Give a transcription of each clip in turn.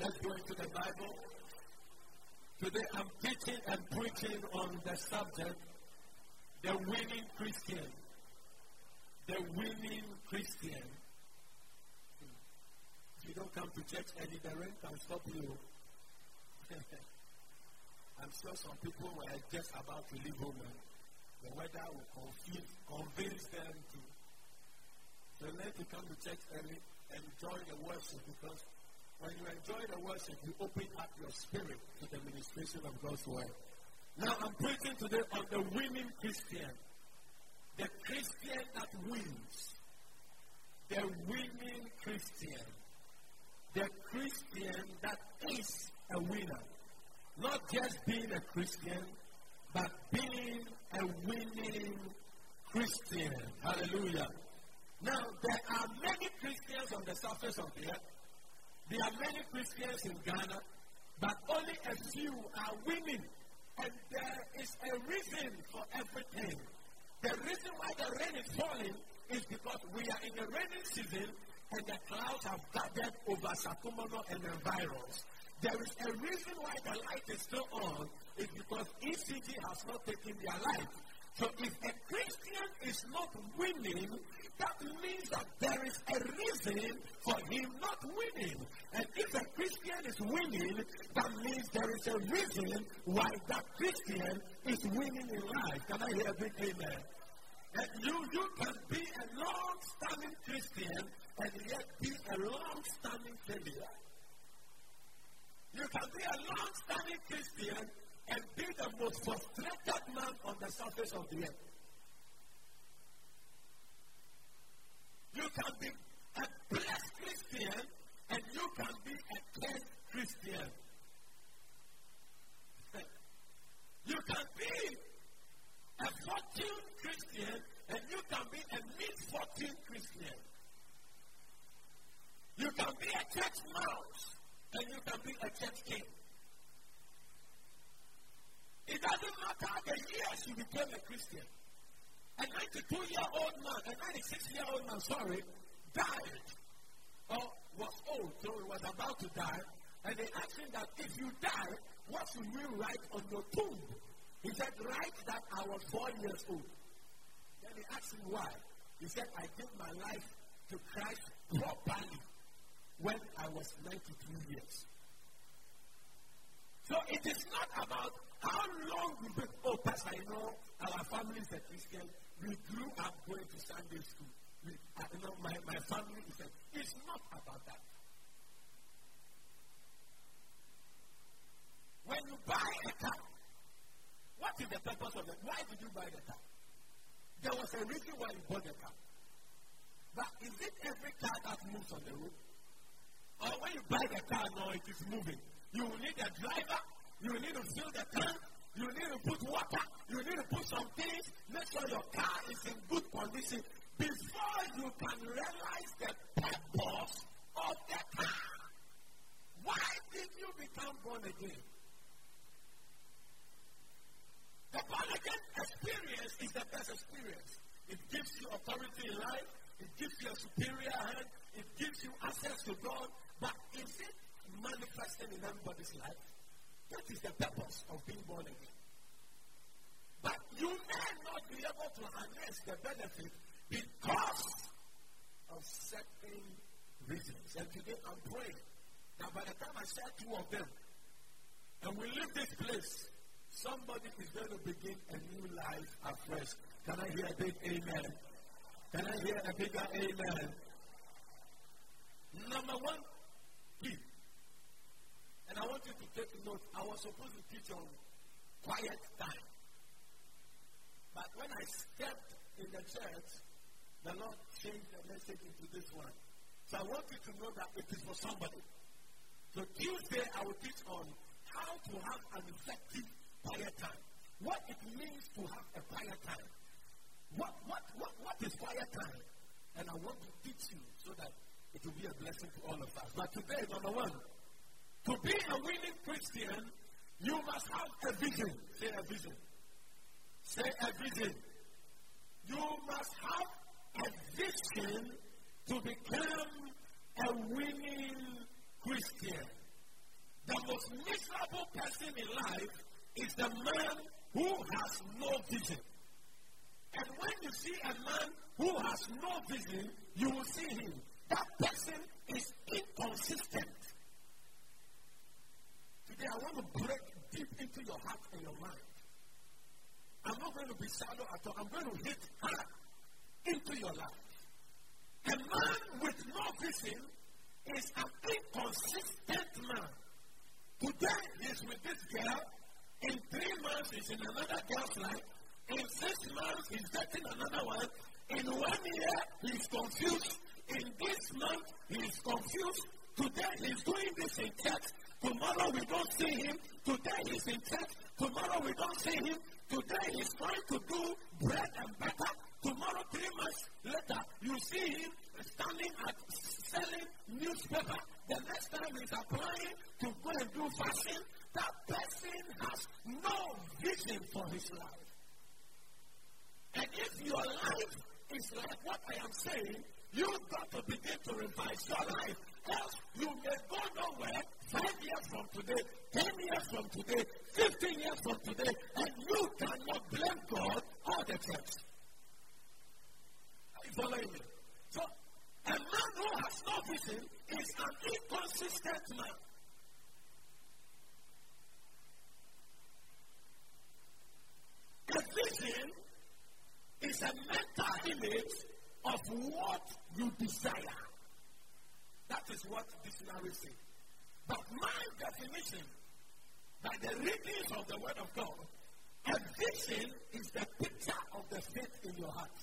Let's go into the Bible. Today I'm teaching and preaching on the subject, the winning Christian. The winning Christian. If you don't come to church early, the rain can stop you. I'm sure some people were just about to leave home and the weather will confuse, convince them to. So let to come to church early, and enjoy the worship because when you enjoy the worship, you open up your spirit to the ministration of God's word. Now I'm preaching today on the winning Christian. The Christian that wins. The winning Christian. The Christian that is a winner. Not just being a Christian, but being a winning Christian. Hallelujah. Now, there are many Christians on the surface of the earth. There are many Christians in Ghana, but only a few are winning. And there is a reason for everything. The reason why the rain is falling is because we are in the rainy season and the clouds have gathered over Satomono and the virus. There is a reason why the light is still on, is because ECG has not taken their life. So if a Christian is not winning, that means that there is a reason for him not winning. And if a Christian is winning, that means there is a reason why that Christian is winning in life. Can I hear a big amen? And you, you can be a long-standing Christian and yet be a long-standing failure. You can be a long-standing Christian and be the most frustrated man on the surface of the earth. You can be a blessed Christian and you can be a cursed Christian. You can be a fortune Christian and you can be a misfortune Christian. You can be a church mouse and you can be a church king. It doesn't matter the years you became a Christian. A 92 year old man, a 96 year old man, sorry, died or was old, so he was about to die. And they asked him that if you die, what should we write on your tomb? He said, Write that I was four years old. Then they asked him why. He said, I gave my life to Christ properly when I was 92 years. So it is not about how long we been. Oh, Pastor, you know, our family is a Christian. We grew up going to Sunday school. We, uh, you know, my, my family is a. It's not about that. When you buy a car, what is the purpose of it? Why did you buy the car? There was a reason why you bought the car. But is it every car that moves on the road? Or when you buy the car, no, it is moving. You will need a driver, you will need to fill the tank, you need to put water, you need to put some things, make sure your car is in good condition before you can realize the purpose of the car. Why did you become born again? The born again experience is the best experience. It gives you authority in life, it gives you a superior hand, it gives you access to God, but is it manifesting in everybody's life? That is the purpose of being born again. But you may not be able to harness the benefit because of certain reasons. And today I'm praying that by the time I share two of them, and we leave this place, somebody is going to begin a new life afresh. Can I hear a big amen? Can I hear a bigger amen? Number one, key. And I want you to take note. I was supposed to teach on quiet time. But when I stepped in the church, the Lord changed the message into this one. So I want you to know that it is for somebody. So Tuesday I will teach on how to have an effective quiet time. What it means to have a quiet time. What what what what is quiet time? And I want to teach you so that it will be a blessing to all of us. But today, is number one, to be a winning Christian, you must have a vision. Say a vision. Say a vision. You must have a vision to become a winning Christian. the most miserable person in life is the man who has no vision. And when you see a man who has no vision, you will see him. That person is inconsistent. Today, I want to break deep into your heart and your mind. I'm not going to be shallow at all. I'm going to hit hard into your life. A man with no vision is an inconsistent man. Today, he's with this girl. In three months, he's in another girl's life. In six months, he's dating another one. In one year, he's confused. In this month, he's confused. Today, he's doing this in church. Tomorrow, we don't see him. Today, he's in church. Tomorrow, we don't see him. Today, he's trying to do bread and butter. Tomorrow, three months later, you see him standing at selling newspaper. The next time he's applying to go and do fasting, that person has no vision for his life. And if your life is like what I am saying, you've got to begin to revise your life. Else you may go nowhere five years from today, ten years from today, fifteen years from today, and you cannot blame God or the church. Are you following me? So, a man who has no vision is an inconsistent man. A vision is a mental image of what you desire. That is what dictionary say. But my definition, by the readings of the Word of God, a vision is the picture of the faith in your heart.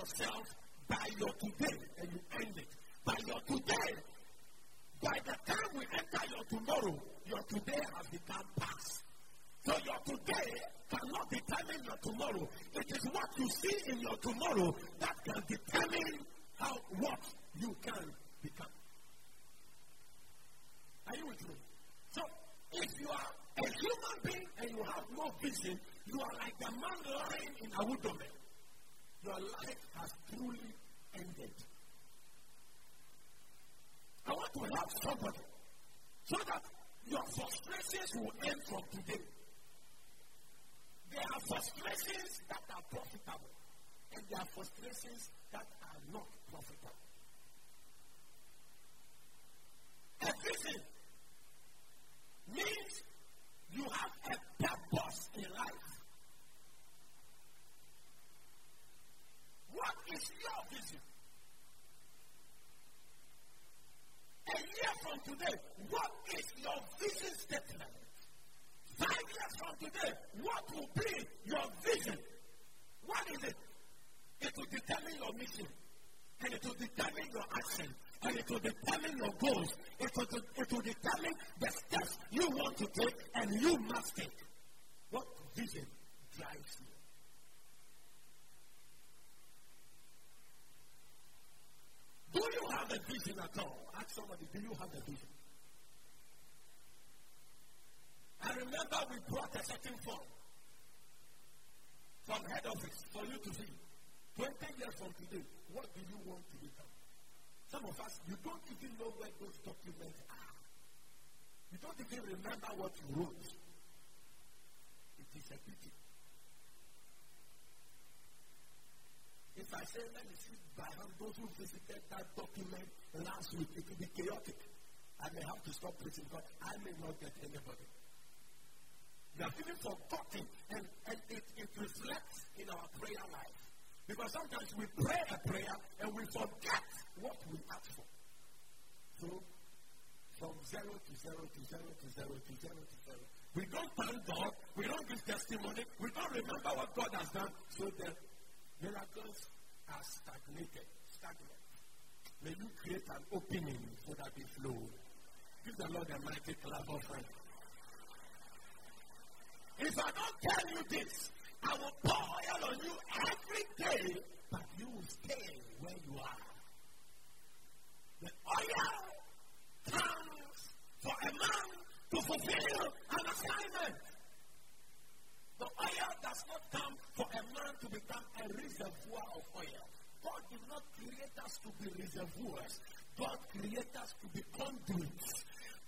Yourself by your today and you end it. By your today, by the time we enter your tomorrow, your today has become past. So your today cannot determine your tomorrow. It is what you see in your tomorrow that can determine how what you can become. Are you with me? So if you are a human being and you have no vision, you are like the man lying in a woodome your life has truly ended. I want to help somebody so that your frustrations will end from today. There are frustrations that are profitable, and there are frustrations that are not profitable. Everything means you have a purpose in life. What is your vision? A year from today, what is your vision statement? Five years from today, what will be your vision? What is it? It will determine your mission, and it will determine your action, and it will determine your goals. It will, it will determine the steps you want to take and you must take. What vision drives you? Do you have a vision at all? Ask somebody, do you have a vision? I remember we brought a certain form from head office for you to see. 20 years from today, what do you want to become? Some of us, you don't even know where those documents are. You don't even remember what you wrote. It is a pity. If I say, let me see by hand those who visited that document last week, it will be chaotic. I may have to stop preaching because I may not get anybody. We have even forgotten, and, and it, it reflects in our prayer life. Because sometimes we pray a prayer and we forget what we ask for. So, from zero to zero to zero to zero to zero to zero. We don't thank God, we don't give testimony, we don't remember what God has done, so the miracles are stagnated, stagnant. May you create an opening so that they flow. Give the Lord a mighty clap offering. If I don't tell you this, I will pour oil on you every day, but you will stay where you are. The oil comes for a man to fulfill an assignment. The oil does not come for a man to become a reservoir of oil. God did not create us to be reservoirs. God created us to be conduits,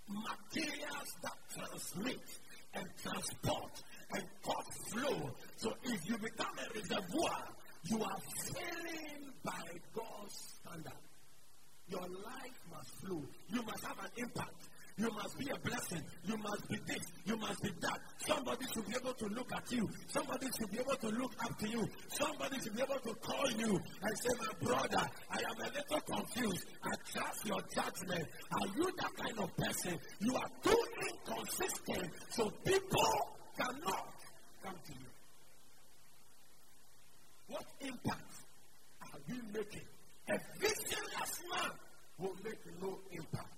materials that transmit and transport and cause flow. So if you become a reservoir, you are filling by God's standard. Your life must flow. You must have an impact. You must be a blessing. You must be this. You must be that. Somebody should be able to look at you. Somebody should be able to look up to you. Somebody should be able to call you and say, My brother, I am a little confused. I trust your judgment. Are you that kind of person? You are too inconsistent. So people cannot come to you. What impact are we making? A visionless man will make no impact.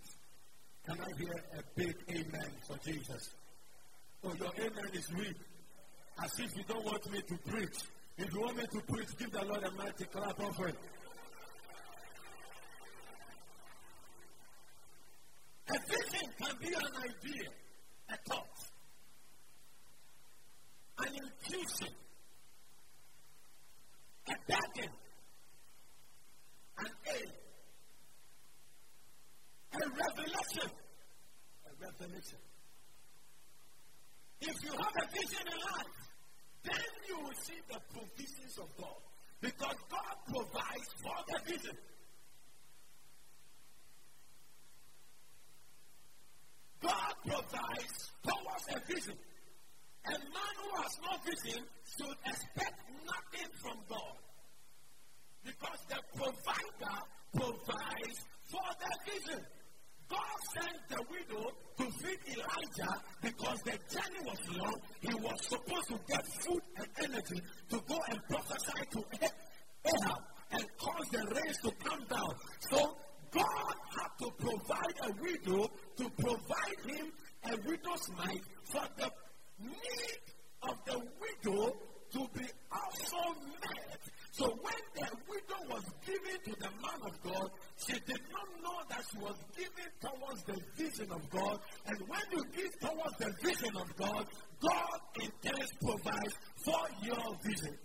Can I hear a big amen for Jesus? Oh, your amen is weak. As if you don't want me to preach. If you want me to preach, give the Lord a mighty clap offering. A vision can be an idea, a thought, an intuition, a begging, an aim, a revelation. A revelation. If you have a vision in life, then you will see the provisions of God. Because God provides for the vision. God provides towards a vision. A man who has no vision should expect nothing from God. Because the provider provides for the vision. God sent the widow to feed Elijah because the journey was long. He was supposed to get food and energy to go and prophesy to Ahab and cause the rains to come down. So God had to provide a widow to provide him a widow's mite for the need of the widow to be also met. So when the widow was given to the man of God, she did not know that she was given towards the vision of God. And when you give towards the vision of God, God in turn provides for your vision.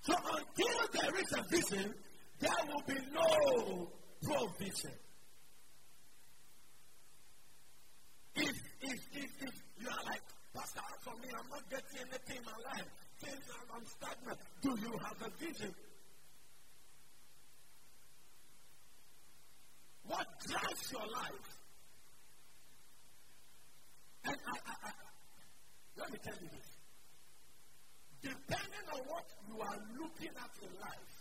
So until there is a vision, there will be no provision. If, if, if, if you are like, Pastor, for me, I'm not getting anything in my life. Things are, I'm stagnant. Do you have a vision? What drives your life? And I, I, I, let me tell you this. Depending on what you are looking at in life,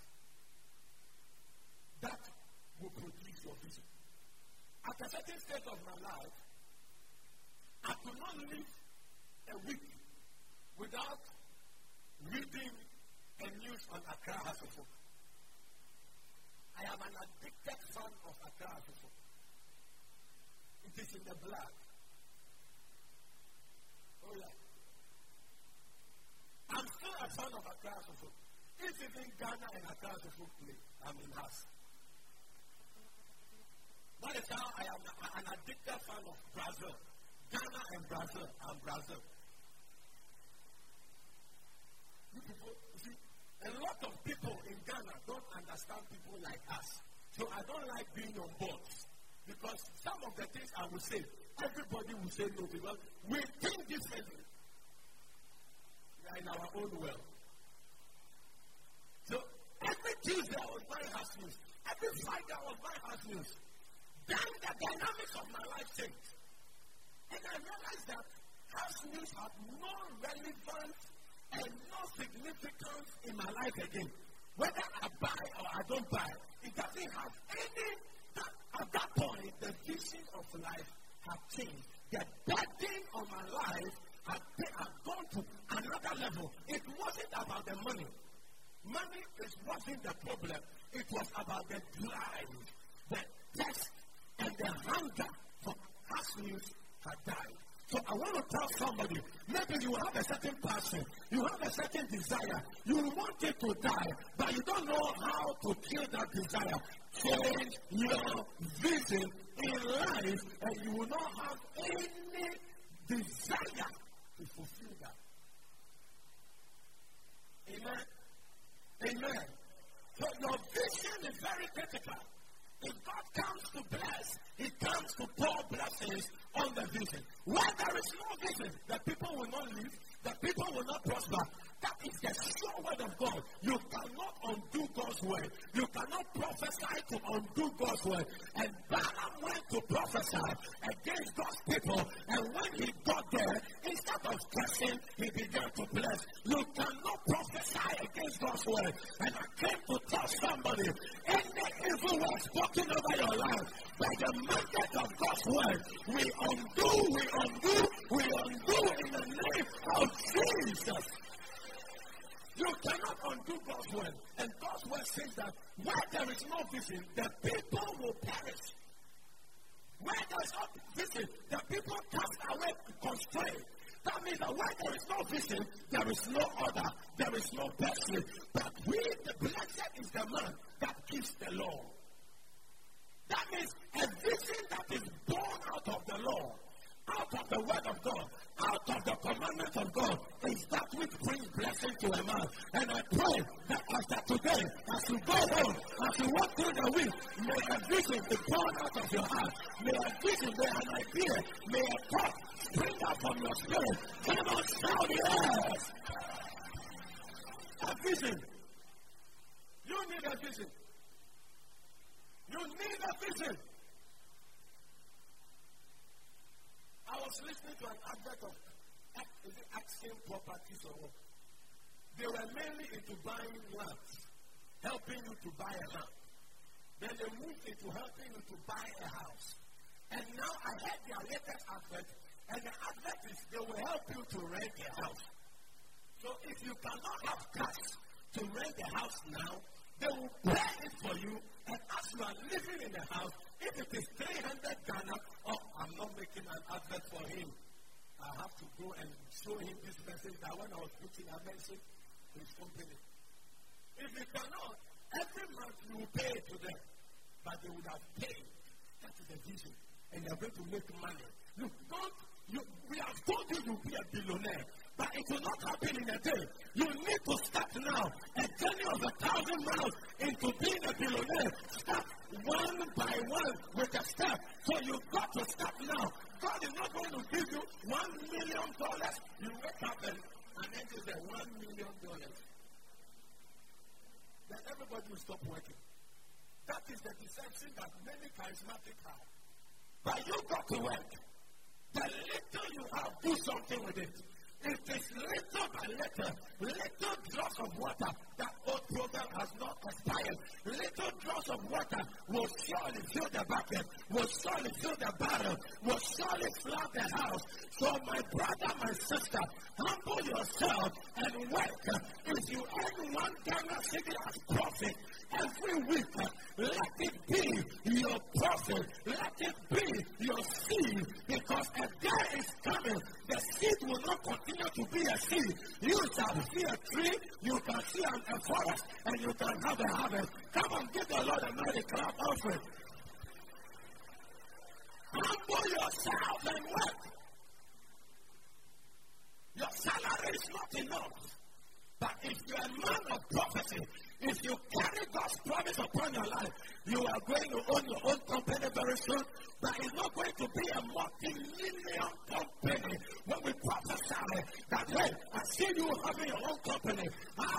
that will produce your vision. At a certain stage of my life, I could not live a week without reading a news on Accra Folk. I am an addicted fan of Accra Folk. It is in the blood. Oh yeah. I'm still a fan of Accra Folk. If even Ghana and Accra Folk play, I'm in house. That is how I am an addicted fan of Brazil. Ghana and Brazil. I'm Brazil. You people, you see, a lot of people in Ghana don't understand people like us. So I don't like being on board. Because some of the things I will say, everybody will say no because we think differently. We are in our own world. So every Tuesday I was buying house news. Every Friday I was buying house news. Then the dynamics of my life changed. And I realized that house news had no relevance and no significance in my life again. Whether I buy or I don't buy, it doesn't have any. That, at that point, the vision of life has changed. The burden of my life had, had gone to another level. It wasn't about the money. Money is, wasn't the problem. It was about the drive, the test, and the hunger for news had died. So I want to tell somebody, maybe you have a certain passion, you have a certain desire, you want it to die, but you don't know how to kill that desire. Change your vision in life, and you will not have any desire to fulfill that. Amen. Amen. So your vision is very critical. If God comes to bless, He comes to pour blessings on the vision. Where there is no vision, the people will not live, the people will not prosper. That is the sure word of God. You cannot undo God's word. You cannot prophesy to undo God's word. And Balaam went to prophesy against God's people. And when he got there, instead of cursing, he began to bless. You cannot prophesy against God's word. And I came to tell somebody, any evil word spoken over your life, by the mandate of God's word, we undo, we undo, we undo in the name of Jesus. You cannot undo God's word. And God's word says that where there is no vision, the people will perish. Where there is no vision, the people cast away constraint. That means that where there is no vision, there is no order, there is no person. But we, the blessed is the man that keeps the law. That means a vision that is born out of the law, out of the word of God, out of the commandment of God is that which brings blessing to a man. And I pray that after today, as you go home, as through the may a vision be born out of your heart. May a vision, may an idea, may a thought spring up from your spirit. Come on, shout yes! A vision. You need a vision. You need a vision. I was listening to an advert of Axiom Properties or what? They were mainly into buying land, helping you to buy a land. Then they moved into helping you to buy a house. And now I heard their latest advert, and the advert is they will help you to rent a house. So if you cannot have cash to rent a house now, they will pay it for you, and as you are living in the house, if it is 300 Ghana, oh, I'm not making an advert for him. I have to go and show him this message that when I was putting a message to his company. If you cannot, every month you will pay to them, but they would have paid. That is the vision. And they are going to make money. Look, don't, you, we have told you you'll be a billionaire. But it will not happen in a day. You need to start now. A journey of a thousand miles into being a billionaire. Start one by one with a step. So you've got to start now. God is not going to give you one million dollars. You wake up and, and then say one million dollars. Then everybody will stop working. That is the deception that many charismatic have. But you got to work. The little you have, do something with it. It is little by little, little drops of water that old program has not expired. Little drops of water will surely fill the bucket, will surely fill the barrel, will surely flood the house. So, my brother, my sister, humble yourself and work. If you earn one Ghana cedi as profit every week, let it be your profit. Let it be your seed, because a day is coming. The seed will not continue to be a seed. You shall see a tree, you can see a forest, and you can have a harvest. Come and give the Lord a mighty clap offering. Humble yourself and work. Your salary is not enough. But if you're a man of prophecy, if you carry God's promise upon your life, you are going to own your own company very soon. But it's not going to be a multi-million company. When we prophesy that, hey, I see you having your own company. Ah,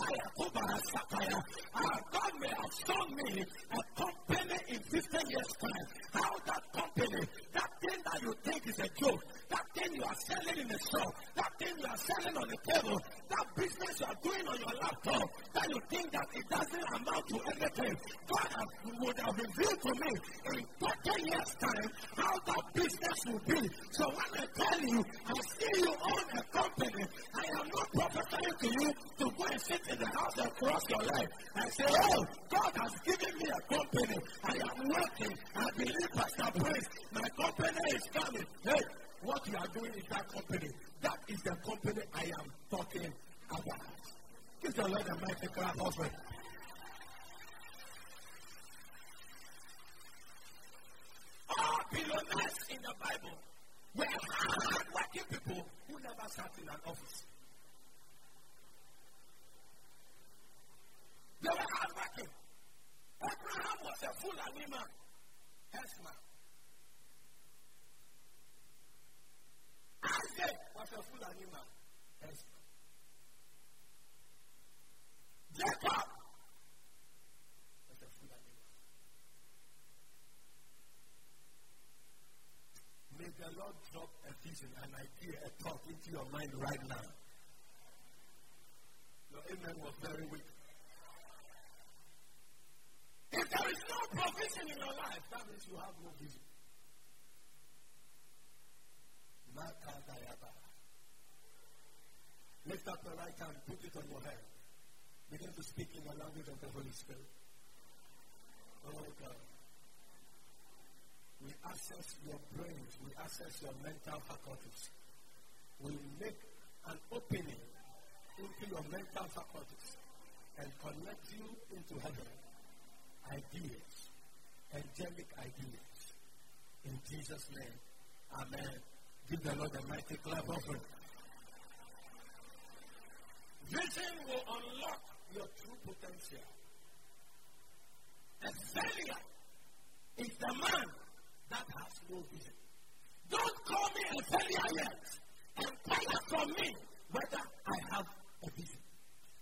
God may have shown me a company in 15 years' time. How that company, that thing that you think is a joke, that thing you are selling in the shop, that thing you are selling on the table, that business you are doing on your laptop, that you think that it doesn't amount to anything. God has, would have revealed to me in 30 years' time how that business will be. So when I tell you, I see you own a company, I am not prophesying to you to go and sit in the house and cross your leg and say, oh, God has given me a company. I am working. I believe Pastor Prince, my company is coming. Hey, what you are doing in that company, that is the company I am talking about. Give the Lord a mighty clap offering. All billionaires in the Bible were hard-working people who never sat in an office. They were hardworking. Abraham was a full animal, herdsman. Isaac was a full animal, herdsman. Jacob was a full animal. May the Lord drop a vision, an idea, a thought into your mind right now. Your amen was very weak. If there is no provision in your life, that means you have no vision. Lift up the right hand, put it on your head. Begin to speak in the language of the Holy Spirit. Oh God. Access your brains, we access your mental faculties. We make an opening into your mental faculties and connect you into heaven. Ideas, angelic ideas. In Jesus' name, Amen. Give the Lord a mighty clap offering. Vision will unlock your true potential. A failure is the man that has no vision. Don't call me a failure yet. Inquire from me whether I have a vision.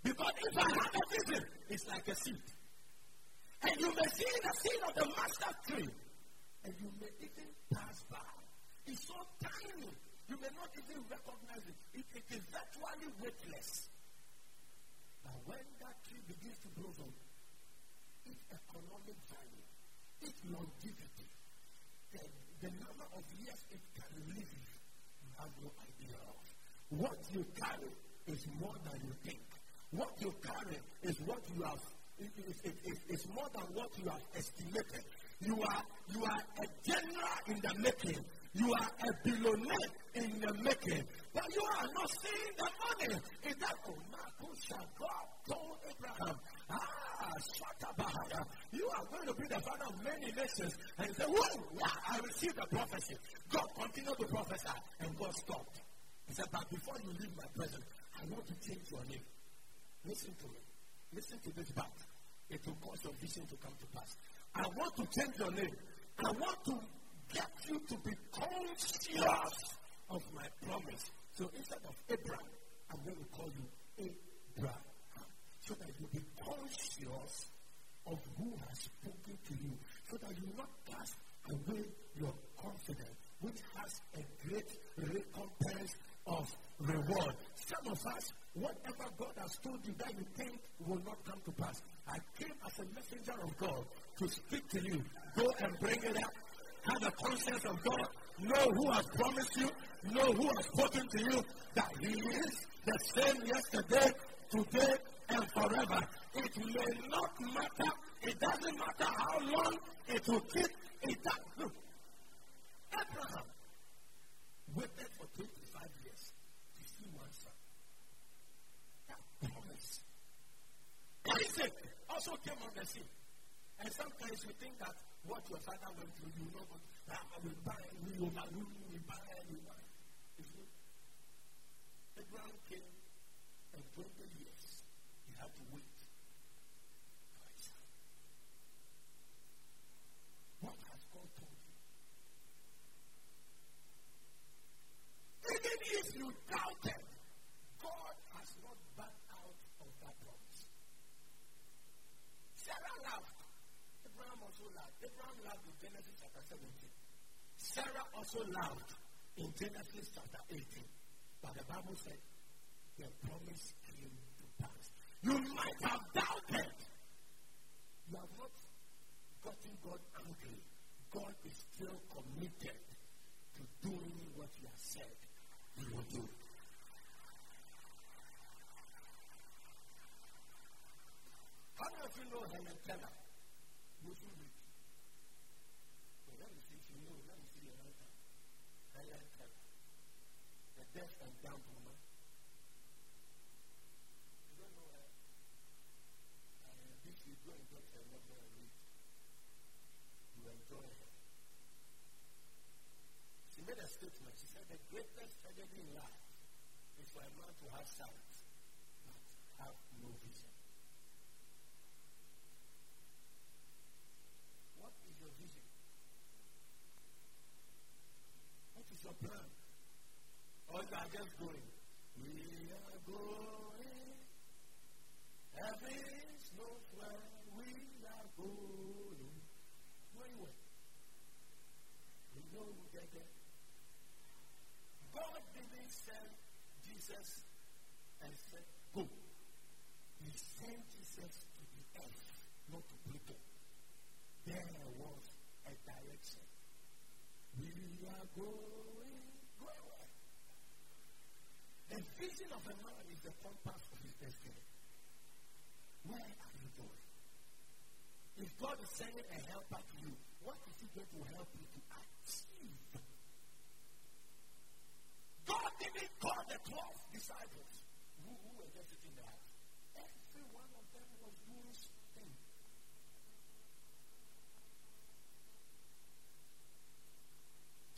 Because if I have a vision, it's like a seed. And you may see the seed of the mustard tree. And you may even pass by. It's so tiny. You may not even recognize it. It, it is virtually weightless. But when that tree begins to blossom, its economic value, its longevity, the, the number of years it can live, you have no idea of. What you carry is more than you think. What you carry is what you have. It, it, it, it's more than what you have estimated. You are you are a general in the making. You are a billionaire in the making. But you are not seeing the money. Is that God told Abraham, Ah, you are going to be the father of many nations. And he said, Whoa, I received the prophecy. God continued to prophesy, and God stopped. He said, But before you leave my presence, I want to change your name. Listen to me. Listen to this back. It will cause your vision to come to pass. I want to change your name. I want to get you to be conscious of my promise. So instead of Abram, I'm going to call you Abraham. So that you be conscious of who has spoken to you. So that you not cast away your confidence, which has a great recompense of reward. Some of us, whatever God has told you that you think will not come to pass, I came as a messenger of God to speak to you. Go and bring it up conscience of God, know who has promised you, know who has spoken to you, that He is the same yesterday, today, and forever. It may not matter. It doesn't matter how long it will take. It does. Abraham waited for 25 years to see one son. That promise. Isaac also came on the scene. And sometimes you think that what your father went through, you know, ah, we will buy, we overrule, we buy, we buy. Abraham came and 20 years, he had to wait for his son. What has God told you? Even if you doubted, God has not backed out of that promise. Sarah laughed. Abraham also laughed. Abraham laughed in Genesis chapter 17. Sarah also laughed in Genesis chapter 18. But the Bible said the promise came to pass. You might have doubted. You have not gotten God angry. God is still committed to doing what He has said He will do. How many of you know Helen Keller? Those who read. Well, let me see if you know. Let me see Helen Keller. Helen Keller. The deaf and dumb. You don't know eh? go and novel and. You enjoy. She made a statement. She said, The greatest tragedy in life is for a man to have sight, but have no vision. What is your vision? What is your plan? Or you are just going? We are going. Heaven knows where we are going. Anyway, we know we get there. God didn't send Jesus and said, Go. He sent Jesus to the earth, not to Pluto. There was a direction. We are going. Go away. The vision of a man is the compass of his destiny. Where are you going? If God is sending a helper to you, what is he going to help you to achieve? God didn't call the 12 disciples who, who were just sitting in the. Every one of them was doing something.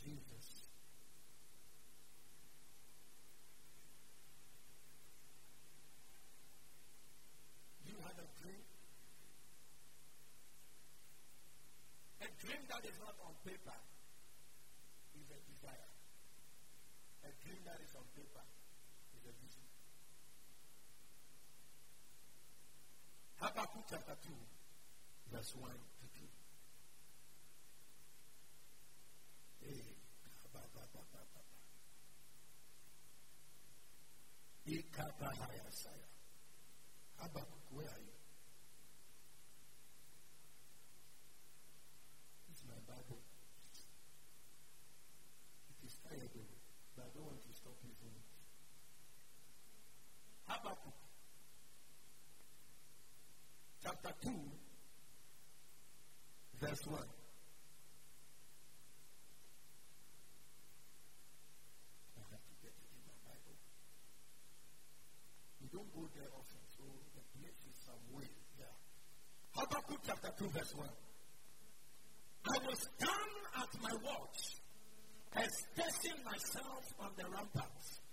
Jesus. You have a dream? A dream that is not on paper is a desire. A dream that is on paper is a vision. Habakkuk chapter 2, verse 1 to 2. Hey, ba, ba, ba, ba, ba, ba. Ikabahayasaya. Habakkuk, where are you? This is my Bible. It is tired, though, but I don't want to stop using it. Habakkuk, chapter 2, verse 1. I have to get it in my Bible. We don't go there often, so the place is some way. Yeah. Habakkuk chapter 2, verse 1. I will stand at my watch, establishing myself on the ramparts.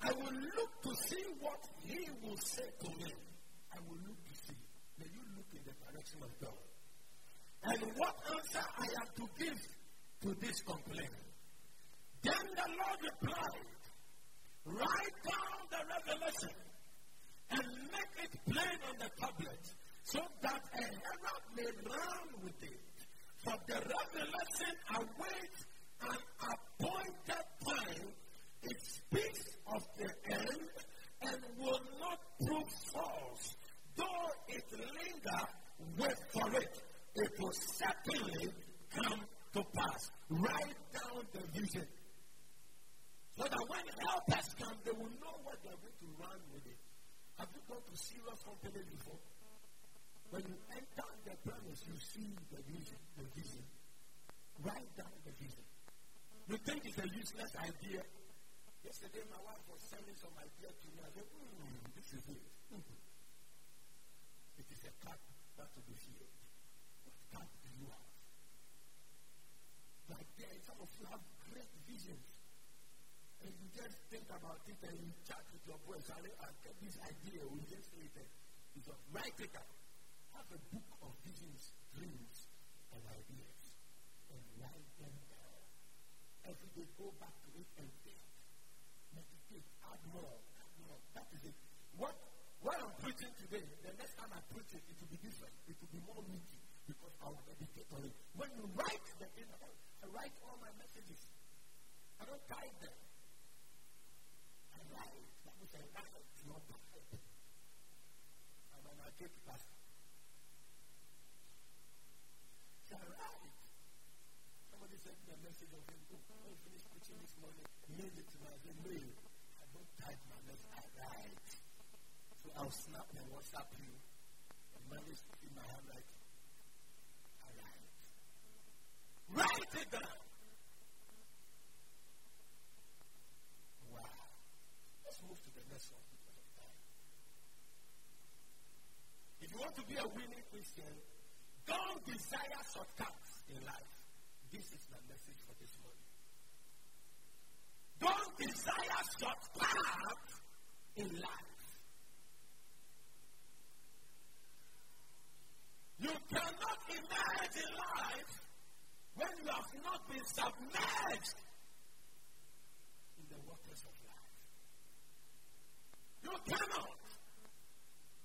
I will look to see what he will say to me. I will look to see. May you look in the direction of God. And what answer I am to give to this complaint. Then the Lord replied, Write been submerged in the waters of life. You cannot.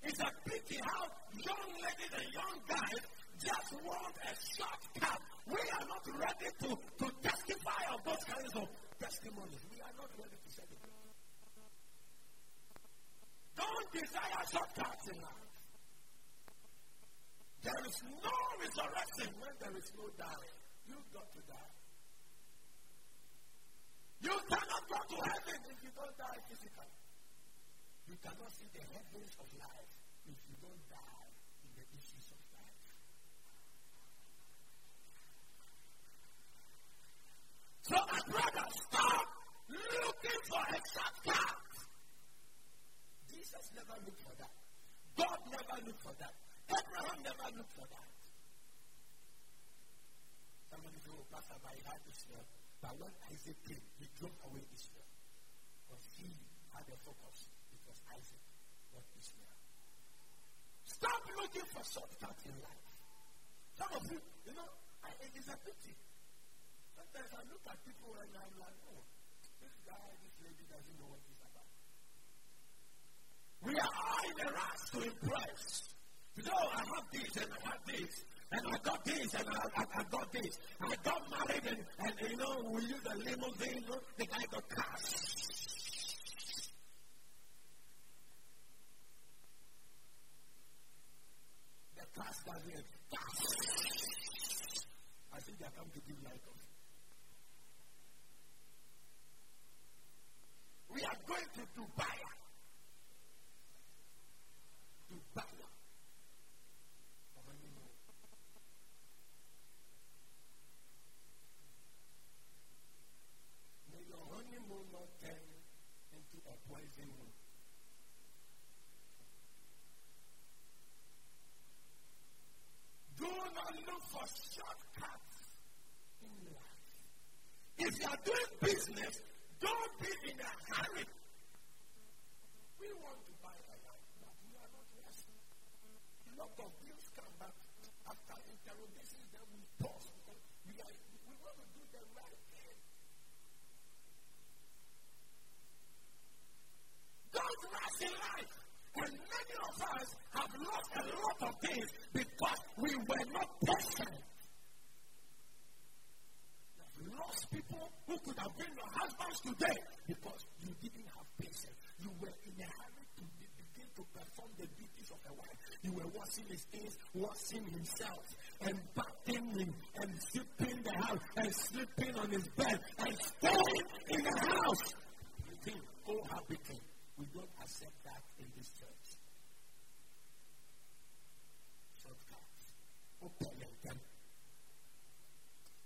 It's a pity how young ladies and young guys just want a shortcut. We are not ready to, to testify of those kinds of testimonies. We are not ready to celebrate. Don't desire shortcuts in life. There is no resurrection when there is no dying. You've got to die. You cannot go to heaven if you don't die physically. You cannot see the heavens of life if you don't die in the issues of life. So, my brother, stop looking for a shortcut. Jesus never looked for that. God never looked for that. Abraham never looked for that. Somebody said, oh, Pastor, but he had Ishmael. But when Isaac came, he drove away Ishmael. Because he had a focus. Was Isaac, not Ishmael. Stop looking for shortcuts in life. Some of you, you know, I, it is a pity. Sometimes I look at people and I'm like, oh, this guy, this lady doesn't know what he's about. We are all in a rush to impress. No, I have this and I have this. And I got this and I, I, I got this. I got married and, and you know, we use a limousine. You know, the guy got cash. The doesn't have cash. I think they come to give light of. We are going to. Dubai. May your honeymoon not turn into a poison moon. Do not look for shortcuts in life. If you are doing business, don't be in a hurry. We want to buy a land, but we are not rushing. A lot of bills come back after interrogation, then we pause. because We, are, we want to do the right thing. Don't rush in life. And many of us have lost a lot of things because we were not patient. Have lost people who could have been your husbands today because you didn't have patience. You were in a hurry to be- begin to perform the duties of a wife. You were washing his things, washing himself, and bathing and sweeping the house, and sleeping on his bed, and staying in the house. You think cohabiting. We don't accept that in this church. Shortcuts. Open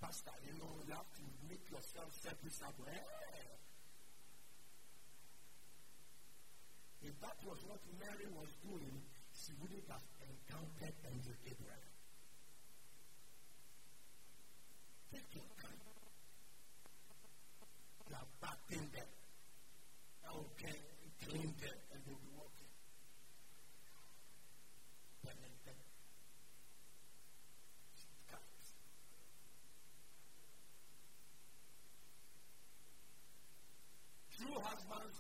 Pastor, you know, you have to make yourself serviceable. Hey. If that was what Mary was doing, she wouldn't have encountered angel Abraham. Take your time. You are backed them. Okay.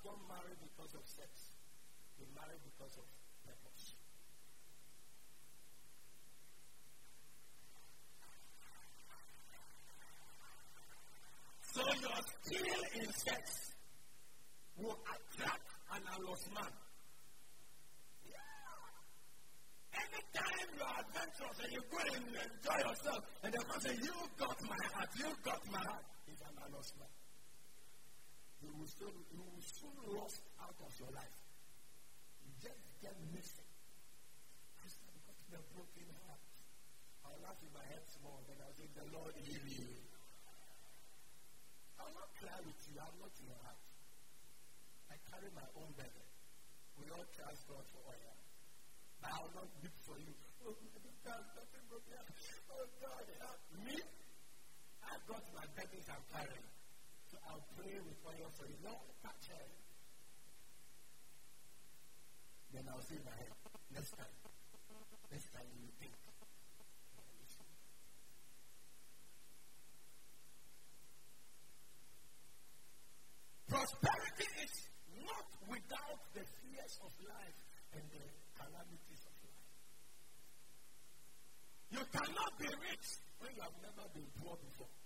Don't marry because of sex. They marry because of purpose. So your skill in sex will attract an allos man. Anytime you are adventurous and you go and enjoy yourself, and the say, You got my heart, you got my heart, he's an allos man. You will, soon, you will soon lost out of your life You just get missing. I've got a broken heart. I'll laugh in my head small, then I'll say, The Lord heal you. I'll not cry with you, I'm not in your heart. I carry my own burden. We all trust God for oil. But I'll not weep for you. Oh. Oh, God, help me. I've got my burdens I'm carrying. I'll pray with oil for you. Lord, touch her. Then I'll say my head. Next time. Next time you think. Prosperity is not without the fears of life and the calamities of life. You cannot be rich when you have never been poor before.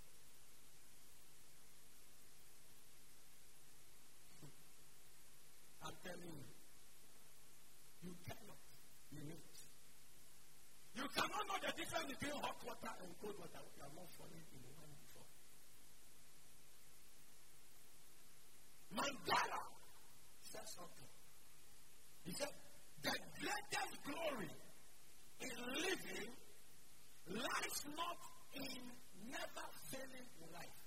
I'm telling you. You cannot be rich. You cannot know the difference between hot water and cold water. You are not falling in the one before. Mandela said something. He said, the greatest glory in living lies not in never failing in life.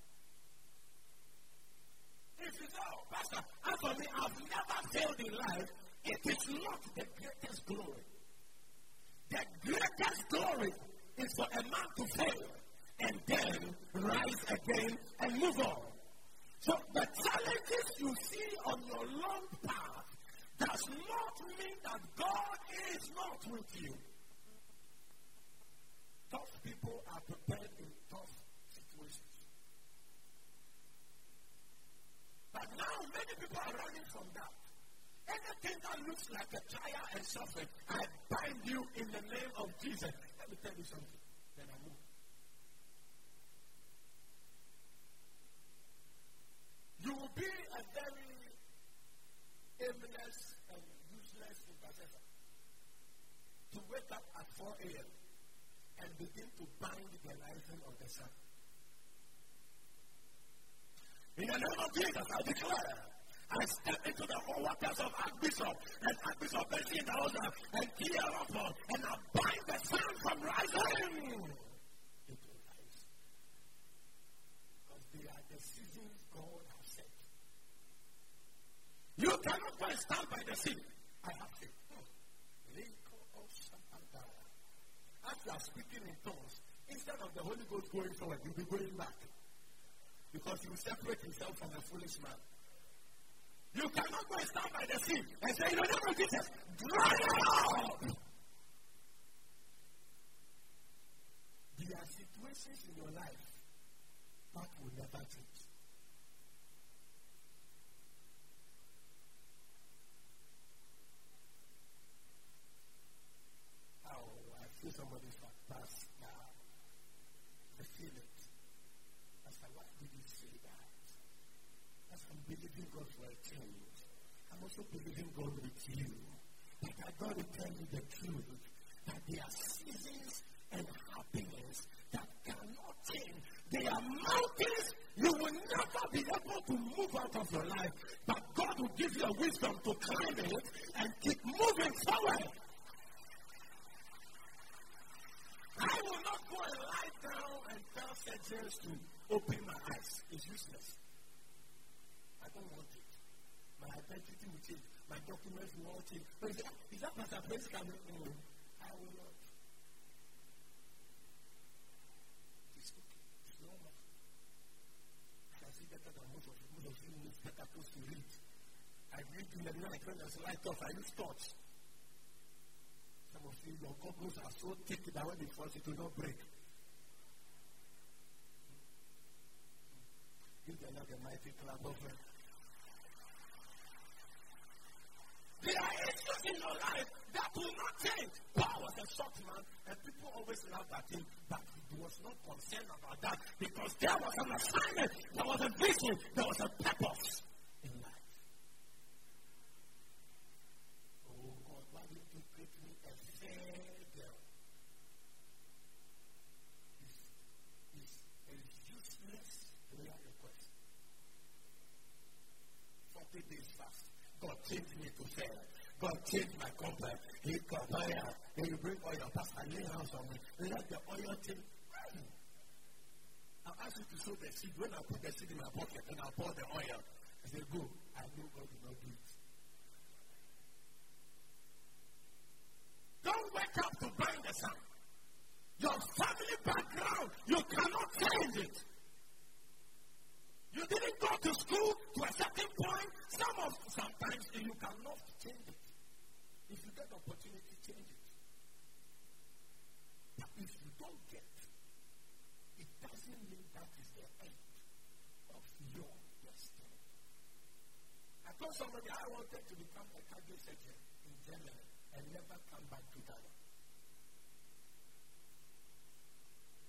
If you know, Pastor, I've never failed in life, it is not the greatest glory. The greatest glory is for a man to fail and then rise again and move on. So the challenges you see on your long path does not mean that God is not with you. Tough people are prepared in tough situations. But now many people are running from that. Anything that looks like a trial and suffering, I bind you in the name of Jesus. Let me tell you something. Then I move. You will be a very aimless and useless intercessor. To wake up at 4 a.m. and begin to bind the rising of the sun. In the name of Jesus, I declare I step into the waters of Archbishop and Archbishop Daoza and Kiarapo and I bind the sun from rising. Will rise. Because they are the seasons God has set. You cannot go and stand by the sea. I have faith. As you are speaking in tongues, instead of the Holy Ghost going forward, you'll be going back. Because you separate yourself from a foolish man. You cannot go and stand by the sea and say, the name of Jesus, dry up. There are situations in your life that will never change. Oh, I feel somebody's pass now. I feel it. Pastor, why did you say that? As I'm believing God for a change, I'm also believing God with you. But I got to tell you the truth that there are seasons and happenings that cannot change. There are mountains you will never be able to move out of your life, but God will give you a wisdom to climb it and keep moving forward. I will not go and lie down and tell surgeons to open my eyes. It's useless. Don't it. My identity will change. My documents will all change. But is that, is that Pastor Prince coming? No, I will not. It's okay. It's normal. I can see better than most of you. Most of you need better clothes to read. I read in the night when there's light off. I use torch. Some of you, your goggles are so thick that when they fall, it will not break. Give the Lord a mighty clap of it. There are issues in your life that will not change. Paul was a short man, and people always laughed at him, but he was not concerned about that because there was an assignment, there was a vision, there was a purpose in life. Oh God, why did you create me a fair girl? It's, it's a useless prayer request. 40 days fast. God changed me to fair. God change my company. He got oil. He bring oil. Pastor, lay hands on me. Let the oil change. I ask you to sow the seed. When I put the seed in my pocket and I pour the oil, I say, go. I know God will not do it. Don't wake up to bind the sun. Your family background, you cannot change it. You didn't go to school to a certain point. Some of sometimes you cannot change it. If you get opportunity, change it. But if you don't get, it doesn't mean that is the end of your destiny. I told somebody I wanted to become a cardio surgeon in Germany and never come back to Ghana.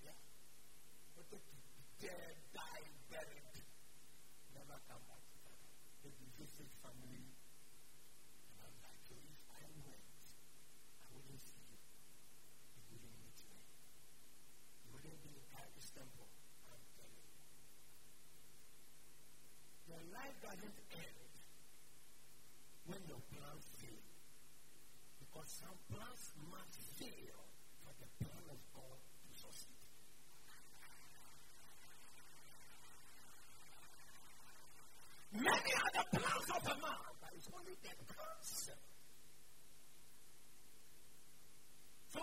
Yeah. Wanted to be dead, die, buried never come back to Ghana. Maybe visit family. And I'm like, so if I went, I wouldn't see you. You wouldn't meet me. You be in temple. I'm telling you. Your life doesn't end when your plans fail. Because some plans must fail for the plan of God to succeed. Many are the plans of a man, but it's only the concept. So,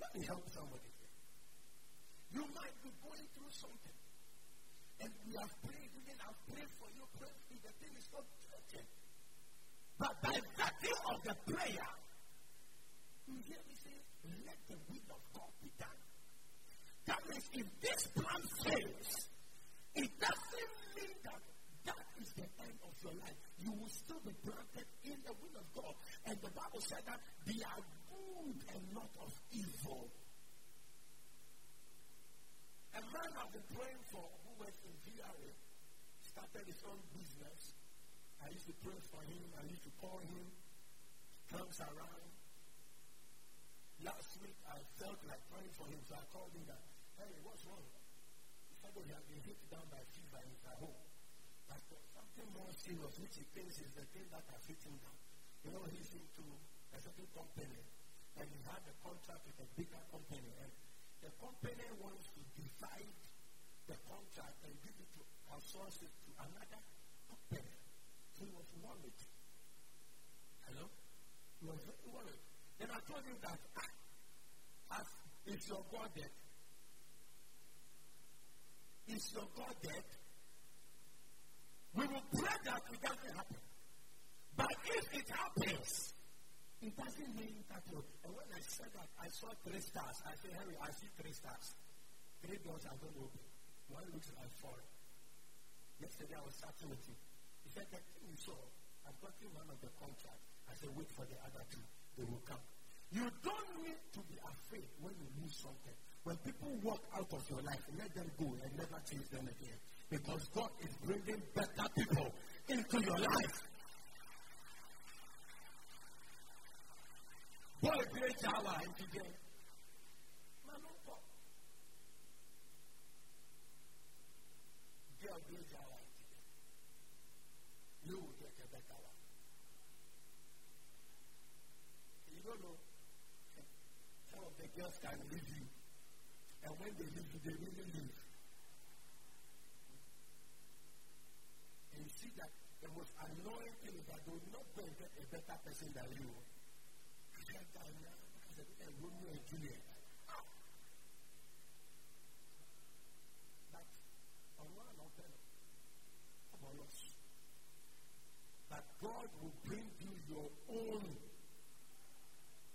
let me help. You might be going through something, and we have prayed, even I've prayed for you, prayed for you, the thing is not changing. But by virtue of the prayer, you hear me say, let the will of God be done. That means if this plan fails, it doesn't mean that that is the end of your life. You will still be planted in the will of God. And the Bible said that they are good and not of evil. A man I've been praying for who was in VRA started his own business. I used to pray for him. I used to call him. Comes around. Last week I felt like praying for him, so I called him that, hey, what's wrong? He said, oh, he has been hit down by fever and he's at home. But something more serious, which he thinks is the thing that has hit him down. You know, he's into a certain company, and he had a contract with a bigger company, and the company wants to divide the contract and give it to outsource it to another company. So he was worried. Hello? He was very worried. Then I told him that ah, is your God dead? Is your God dead? We will pray that it doesn't happen. But if it happens, it doesn't mean that. You, and when I said that, I saw three stars. I said, Harry, I see three stars. Three doors are going to open. One looks like four. Yesterday I was chatting with him. He said, thing you saw, I've gotten one of the contracts. I said, Wait for the other two. They will come. You don't need to be afraid when you lose something. When people walk out of your life, let them go and never change them again. Because God is bringing better people into your life. Boy, great hour in today. Girl, great hour in today. You will get a better one. You don't know. Some of the girls can leave you. And when they leave you, they really leave. And you see that the most annoying thing is that they will not go and get a better person than you. I said, Romeo and Juliet. But on one open, on, But God will bring you your own.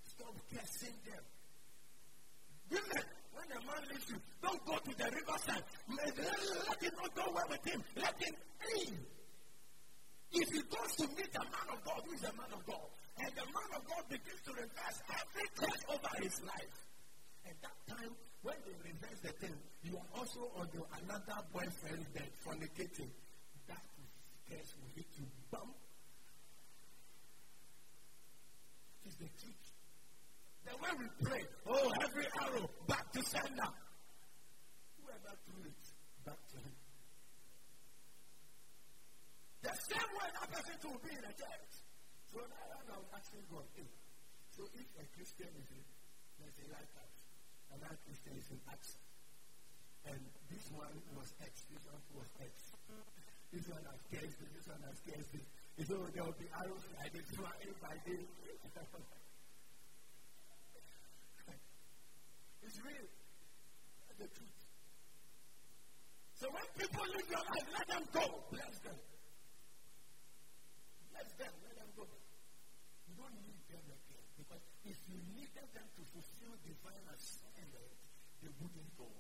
Stop guessing them. Women, when a man leaves you, don't go to the riverside. Let him not go well with him. Let him in. If he goes to meet a man of God, who is a man of God, and the man of God begins to reverse every curse over his life, at that time, when they reverse the thing, you are also on your another boyfriend's bed, fornicating. That curse will hit you. Bum. It is the truth. Then when we pray, oh, every arrow back to sender. Whoever threw it, back to him. The same way that person will be in a church. So now I'm asking God, hey, so if a Christian is in, there's a lighthouse, another Christian is in Acts, and this one was X, this one was X, this one has KSD, this one has KSD. So there will be arrows this, flying by day. it's real. That's the truth. So when people leave your life, let them go. Bless them. Bless them. Let them go. You don't need them again. Because if you needed them to fulfill divine assignment, they wouldn't go.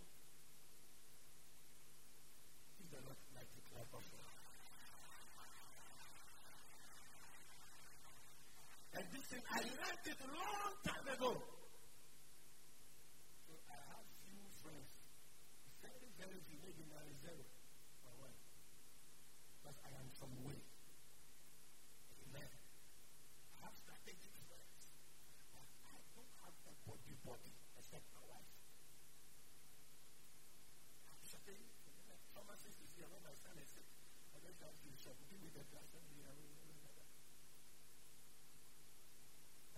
If they're not like the clap of And this thing, I learned it a long time ago. So I have few friends. Very, very few, maybe now zero. For what? Because I am from way. Amen. I have strategic friends. But I don't have a body body except my wife. I'm Pharmacist is here. My son. I don't have to shop. Give me the glass and be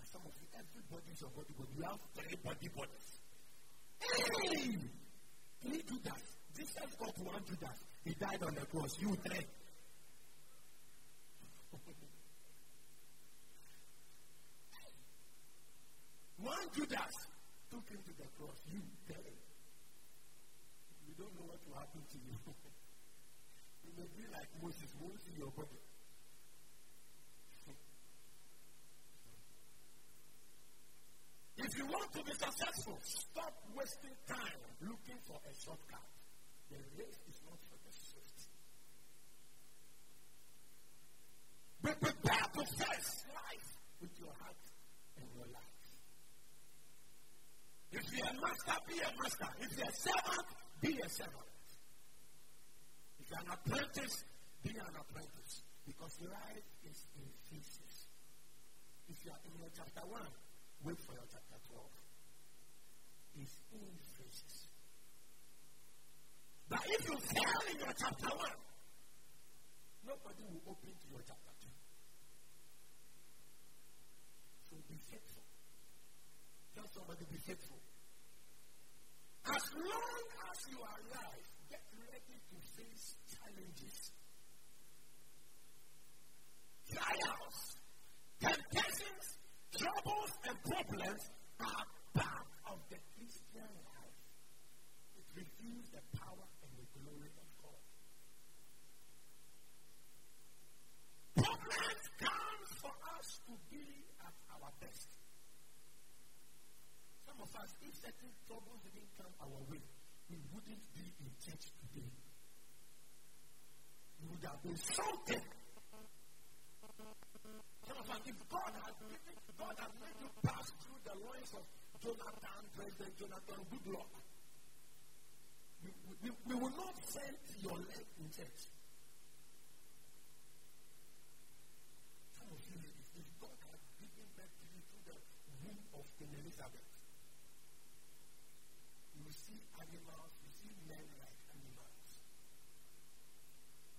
some of you, everybody is body, but you have three body bodies. Hey! Do that? Jesus got one Judas. He died on the cross. You three. one Judas took him to the cross. You don't know what will happen to you. you may be like Moses. Your body. If you want to be successful, stop wasting time looking for a shortcut. The race is not for the swift. Be prepared to face life with your heart and your life. If you're a master, be a master. If you're a servant, be a servant. You're an apprentice, be an apprentice. Because life is in phases. If you are in your chapter 1, Wait for your chapter 12. It's in phases. But if you fail in your chapter 1, nobody will open to your chapter 2. So be faithful. Tell somebody be faithful. As long as you are alive, get ready face challenges, trials, temptations, troubles, and problems are part of the Christian life. It reveals the power and the glory of God. Problems come for us to be at our best. Some of us, if certain troubles didn't come our way, we wouldn't be in church today. Would have shouting if God has given, God has made you pass through the loins of Jonathan, President Jonathan Goodluck, we, we, we will not send your leg in church. Some of you, if God has given birth to you through the womb of Queen Elizabeth, you will see animals, you see men like animals.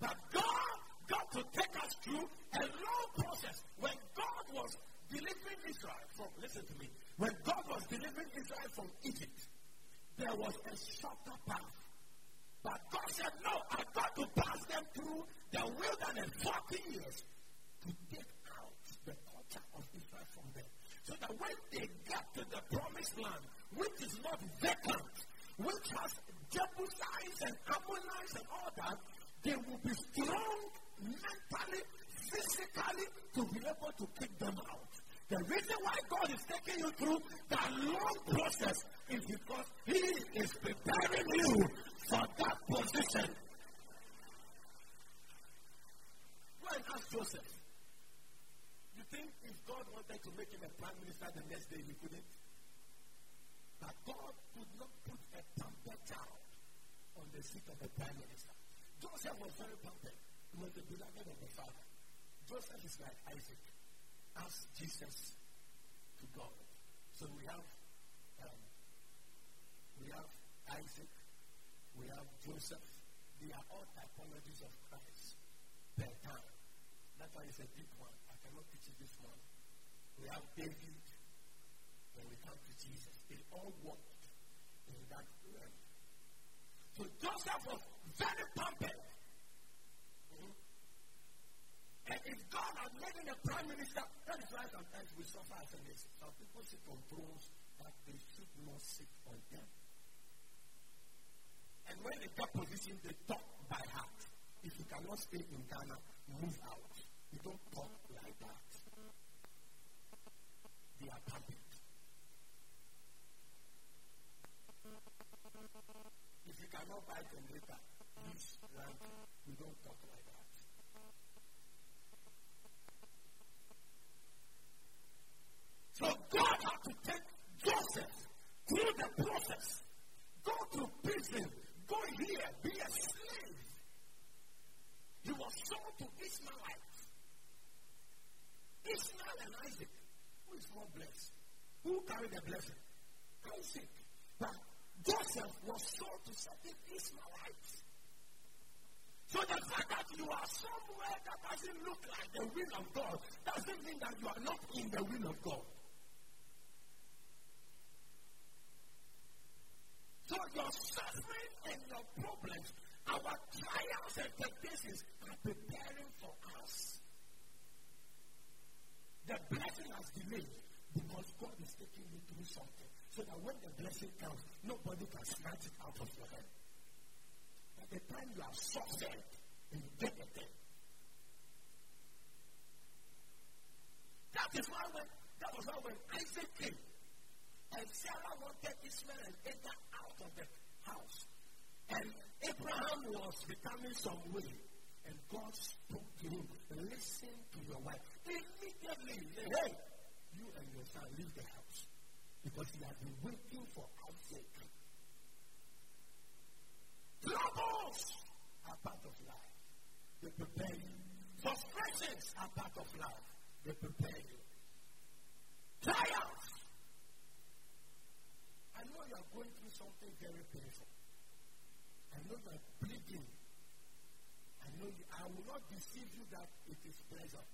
But God got to take us through a long process. When God was delivering Israel from, listen to me, when God was delivering Israel from Egypt, there was a shorter path. But God said, No, I've got to pass them through the wilderness 40 years to take out the culture of Israel from them. So that when they get to the promised land, which is not vacant, which has Jebusites and Ammonites and all that, they will be strong mentally, physically to be able to kick them out. The reason why God is taking you through that long process is because He is preparing you for that position. Go and ask Joseph. You think if God wanted to make him a prime minister the next day, he couldn't? But God could not put a pampered child on the seat of the prime minister. Joseph was very pampered. He was the beloved of the father. Joseph is like Isaac. Ask Jesus to God. So we have um, we have Isaac, we have Joseph. They are all typologies of Christ per time. That's why it's a deep one. I cannot teach you this one. We have David, when we come to Jesus. They all walked in that realm. So Joseph was very pampered. Mm-hmm. And if God had made him a prime minister, that is why sometimes we suffer as a nation. Some people sit on thrones that they should not sit on them. Get position, they talk by heart. If you cannot stay in Ghana, move out. You don't talk like that. They are pumping. If you cannot buy generator, please run. You don't talk like that. So God had to take Joseph through the process. Go through prison. Go here. Be a slave. He was sold to Ishmaelites. Ishmael and Isaac. Who is more blessed? Who carried the blessing? Isaac. But Joseph was sold to certain Ishmaelites. So the fact that you are somewhere that doesn't look like the will of God doesn't mean that you are not in the will of God. So your suffering problems, our trials and temptations are preparing for us. The blessing has delayed because God is taking you through something. So that when the blessing comes, nobody can snatch it out of your hand. By the time you are suffered and thing. That is why when that was why when Isaac came, and Sarah wanted Ishmael and Hagar out of the house. And Abraham was becoming some way. And God spoke to him, listen to your wife. Immediately, hey, you and your son leave the house. Because he has been waiting for Isaac. Troubles are part of life. They prepare you. Frustrations are part of life. They prepare you. Trials. I know you are going through something very painful. I know you are bleeding. I know you, I will not deceive you that it is pleasant.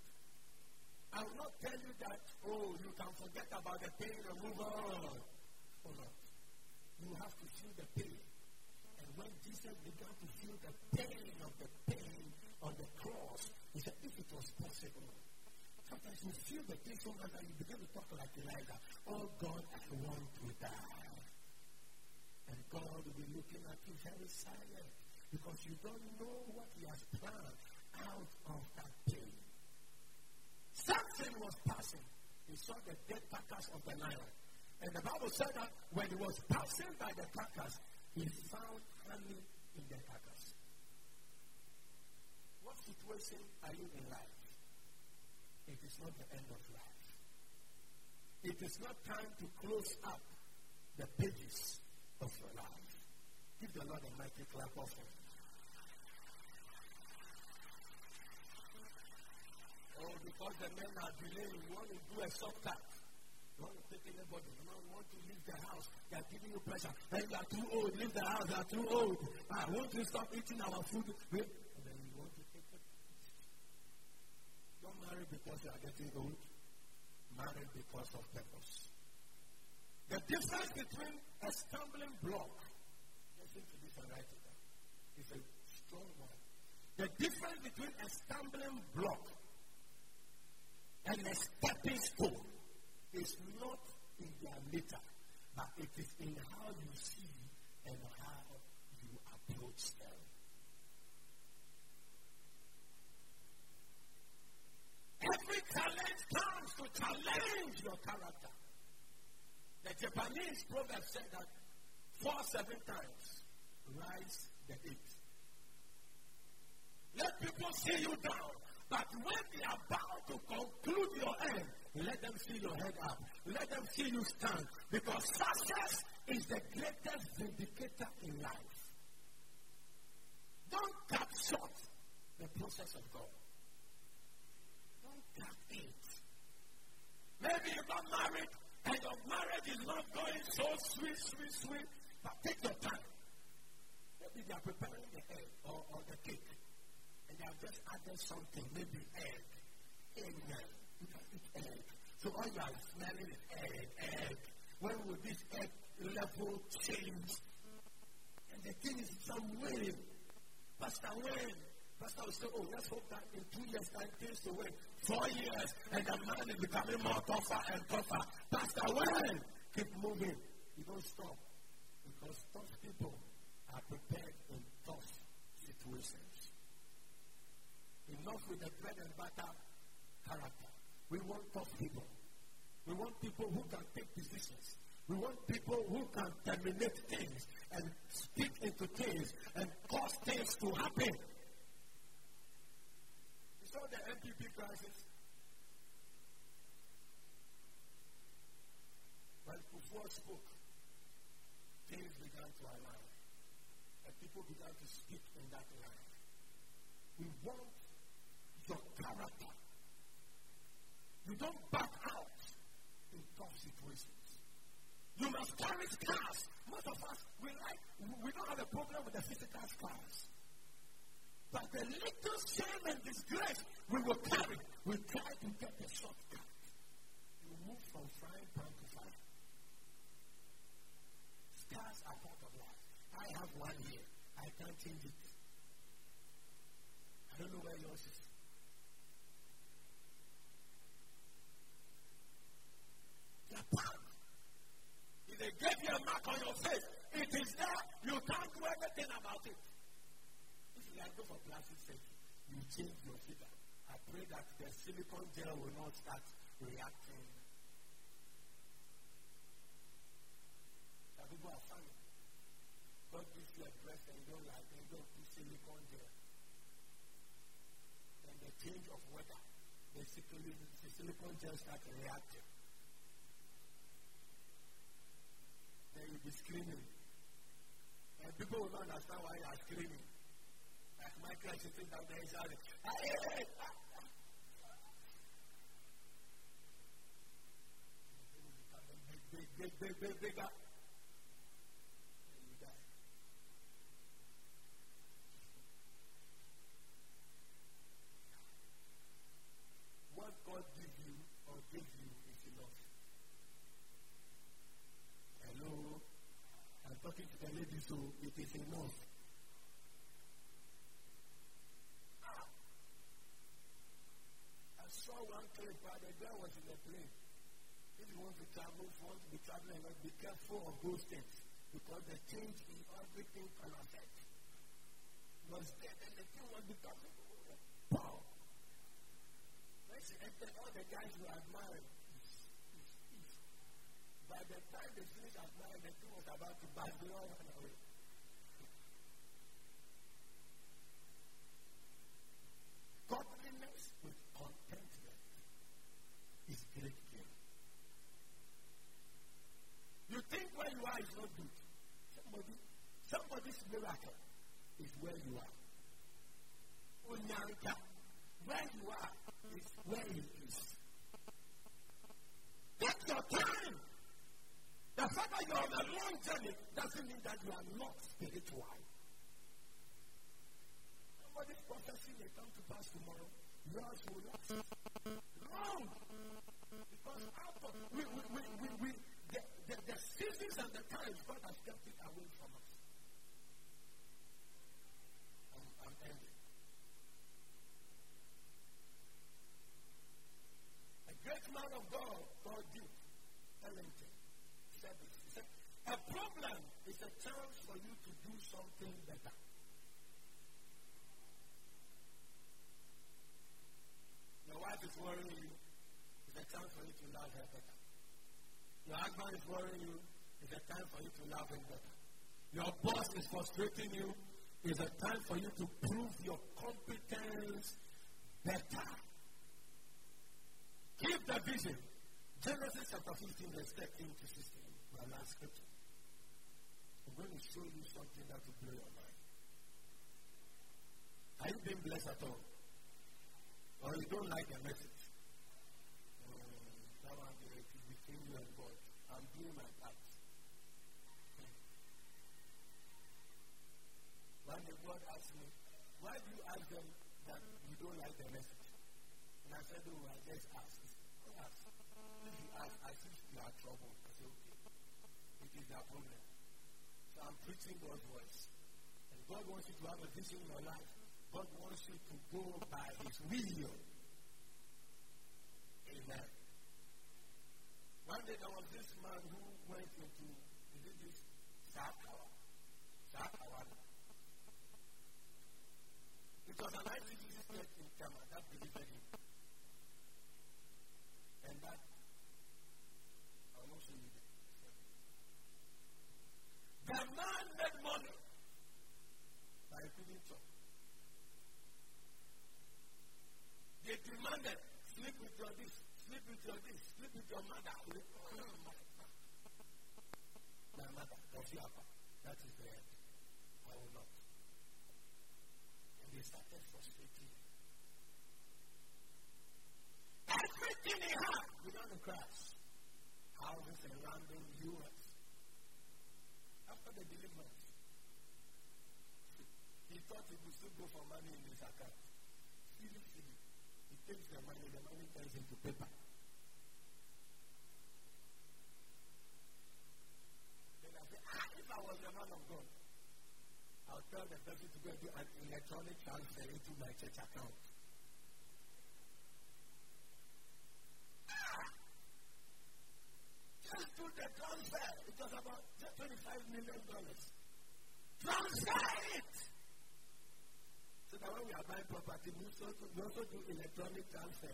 I will not tell you that, oh, you can forget about the pain and move on. Oh, no. You have to feel the pain. And when Jesus began to feel the pain of the pain on the cross, he said, if it was possible. Sometimes you feel the pain so much that you begin to talk like Elijah. Oh, God, I want to die. And God will be looking at you very silent because you don't know what He has planned out of that pain. Something was passing. He saw the dead carcass of the lion. And the Bible said that when he was passing by the carcass, he found honey in the carcass. What situation are you in life? It is not the end of life. It is not time to close up the pages of your life. Give the Lord a mighty clap offering. Oh, because the men are delaying, you want to do a short cut. You want to take anybody. You don't want to leave the house. They are giving you pressure. Hey, you are too old. Leave the house. You are too old. Ah, I want to stop eating our food. And then you want to take it. Don't marry because you are getting old. Marry because of purpose. The difference between a stumbling block, listen to this and write it down. is a strong one. The difference between a stumbling block and a stepping stone is not in their nature, but it is in how you see and how you approach them. Every challenge comes to challenge your character. The Japanese proverb said that four, seven times rise the eight. Let people see you down. But when they are about to conclude your end, let them see your head up. Let them see you stand. Because success is the greatest vindicator in life. Don't cut short the process of God. Don't cut it. Maybe you got married and your marriage is not going so sweet, sweet, sweet. But take your time. Maybe they are preparing the egg or, or the cake. And they have just added something, maybe egg. Amen. You can egg. So all you are smelling is egg, egg. When will this egg level change? And the thing is some way. Pastor when? Pastor will say, oh, let's hope that in two years' time things will win. Four years, and the man is becoming more tougher and tougher. Pastor when? Keep moving. You don't stop. Because tough people are prepared in tough situations. Enough with the bread and butter character. We want tough people. We want people who can take decisions. We want people who can terminate things and speak into things and cause things to happen. You saw the NPP crisis? When Kufuor spoke, things began to align. And people began to speak in that line. We want your character. You don't back out in tough situations. You must carry scars. Most of us, we like, we don't have a problem with the physical scars. But the little shame and disgrace we will carry, we try to get the shortcut. You move from frying pan to fire. Scars are part of life. I have one here. I can't change it. I don't know where yours is. If they gave you a mark on your face, it is there. You can't do anything about it. You go for plastic surgery, you change your figure. I pray that the silicone gel will not start reacting. People are funny. God gives you a breast and you don't like you don't put silicone gel. Then the change of weather, basically the silicone gel starts reacting. then you'll be screaming. And people will not understand why you are screaming. Is sitting down there shouting, hey, hey, Big. What God gives you or gives you is enough. Hello. I'm talking to the lady, so it is enough. I one clip the was in the plane. If you want to travel, want to be traveling, be careful of those things because the change in everything can affect. Was there, then the thing was becoming wow. When she entered, all the guys were admiring. By the time they finished admiring, the thing was about to burst. They all away. Godliness with contentment is great gain. You think where you are is not good. Somebody, somebody's miracle is where you are. Onyanka, where you are is where he is. Take your time. The fact that you're on a long journey doesn't mean that you are not spiritual. Somebody's prophecy may come to pass tomorrow. Yours will not. Wrong. Because out of, we, we, we, we, we the, the, the seasons and the times God has kept it away from us. Ellington said this. He said, a problem is a chance for you to do something better. Your wife is worrying you. It's a chance for you to love her better. Your husband is worrying you. It's a time for you to love him better. Your boss is frustrating you. It's a time for you to prove your competence better. Give the vision. Genesis chapter 15, verse 13 to 16. My last scripture. I'm going to show you something that will blow your mind. Are you being blessed at all? Or you don't like the message? Um, that one you and God. My part. God asked me, why do you ask them that you don't like the message? I said, oh, I just asked. Ask. If you ask, I think you are troubled. I said, okay. It is their problem. So I'm preaching God's voice. And God wants you to have a vision in your life. God wants you to go by His will. Amen. One day there was this man who went into, is this Sakawa? Sakawa. It was an ICC church in Kama that delivered him. And that, I will not show you this. The man made money by feeding church. They demanded, sleep with your this, sleep with your this, sleep with your mother. Oh, my, my mother, Kofiapa. That is the end. Will not. And they started frustrating. Everything he had without a crash. Houses in US. After the deliverance, he thought he would still go for money in his account. Silly. He takes the money, the money turns into paper. Then I say, ah, if I was a man of God, I'll tell the person to go do an electronic transfer into my church account. Ah! Just do the transfer. It was about $25 million. Transfer it! So that when we are buying property, we also do, we also do electronic transfer.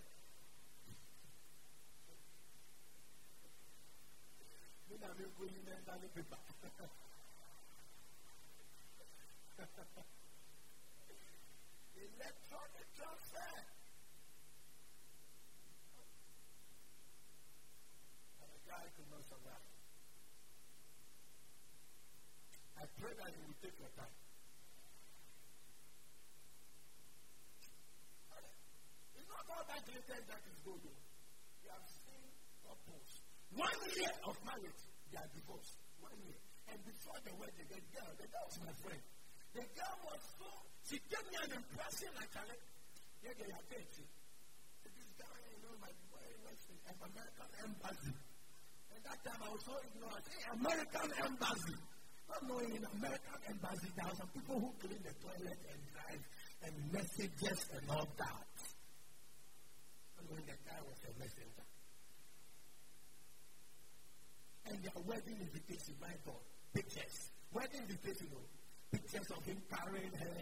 We now make good mental paper. Electronic. I pray that will take your time. It's not all that that is have seen. One year of marriage, they are divorced. One year. And before the wedding, the girl, the girl was my friend. The girl was so, she gave me an impression like, yeah, are dead. This guy, you know, my boy was in American embassy. And that time I was so ignorant. Hey, American embassy. Not knowing in American embassy, there are some people who clean the toilet and drive and messages and all that. Not knowing the guy was a messenger. And their wedding invitation, my God, pictures. Wedding invitation, oh, pictures of him carrying her,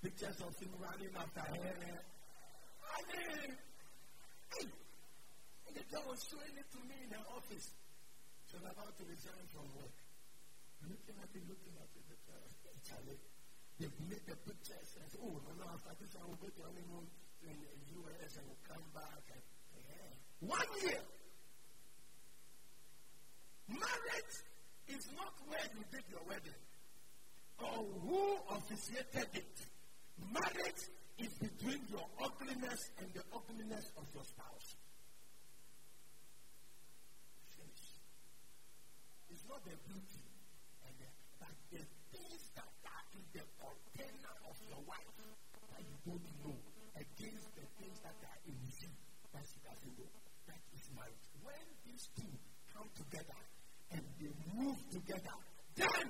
pictures of him running after her. I mean, hey, the girl was showing it to me in her office. She was about to resign from work. Looking at it, looking at it, the Charlie, they've made the pictures and said, oh, no, no, after this I will go to honeymoon in the US and will come back. And, yeah. One year. Marriage is not where you did your wedding or who officiated it. Marriage is between your ugliness and the ugliness of your spouse. Finish. It's not the beauty, and the, but the things that are in the container of your wife that you don't know against the things that are in you that she doesn't know. That is marriage. When these two come together and they move together, then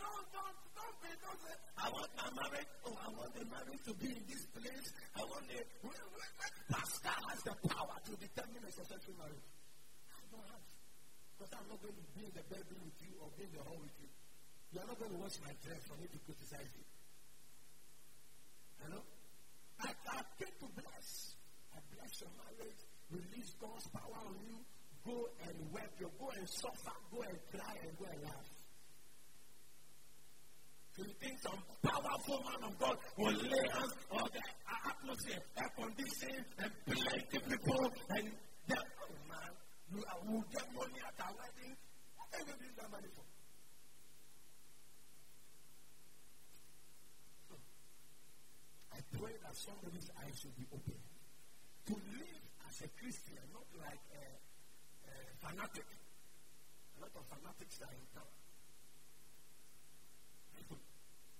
don't, don't, don't be! don't say, I want my marriage, oh, I want the marriage to be in this place. I want the, pastor has the power to determine a successful marriage. I don't have. Because I'm not going to be in the bedroom with you or be in the hall with you. You are not going to watch my dress for me to criticize it. Hello? I, I came to bless. I bless your marriage. Release God's power on you. Go and weep. You go and suffer. Go and cry and go and laugh. You think some powerful man of God will lay hands on the atmosphere, air conditioning, and plenty people, and then, oh man, you will get money at our wedding. What are you use that money for? I pray that somebody's eyes should be open. To live as a Christian, not like a, a fanatic. A lot of fanatics are in town.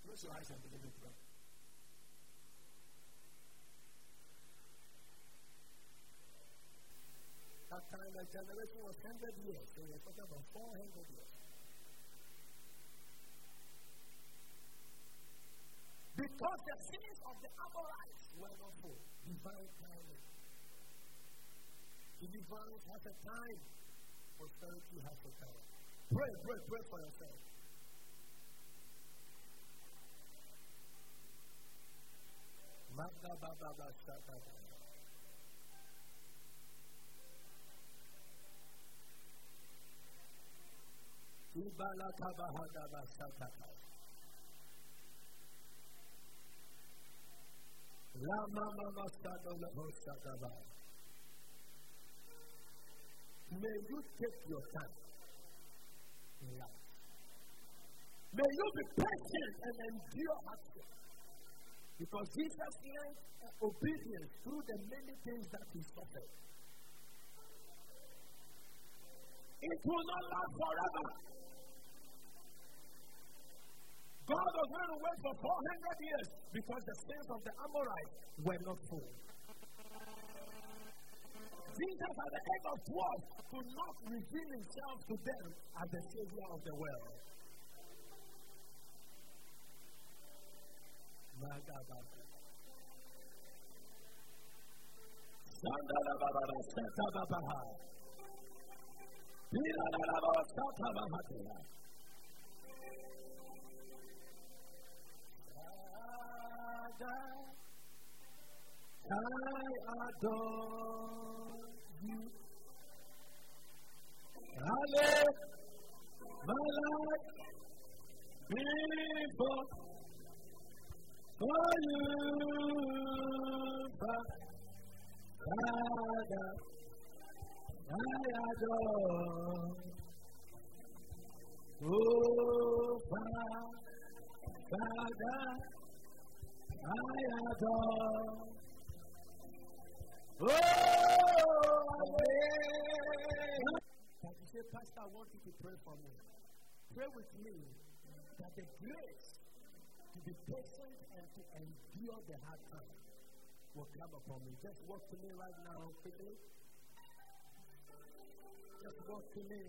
Close your eyes and begin to pray. That time the generation was 100 years, so we're talking about 400 years. Because the sins of the Amorites were not full. Divine timing. Deliverance has a time. Prosperity has a time. Pray, pray, pray for yourself. Magda Baba Bashata. Ibala Kabahada Bashata. Lama Mama Sado Lehosataba. May you take your time in life. May you be patient and endure hardship. Because Jesus learned obedience through the many things that he suffered. It will not last forever. God was going to wait for 400 years because the sins of the Amorites were not full. Jesus at the age of 12 could not reveal himself to them as the Savior of the world. I adore you. Hallelujah. My life before I adore. Oh, Father, I adore. Oh, But you Pastor, I want you to pray for me. Pray with me that the grace to be patient and to endure the hard time will come upon me. Just walk to me right now, quickly. Just walk to me.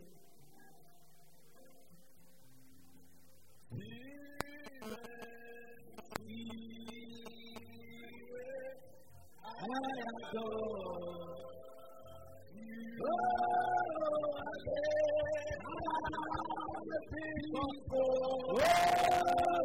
I adore you. Oh, I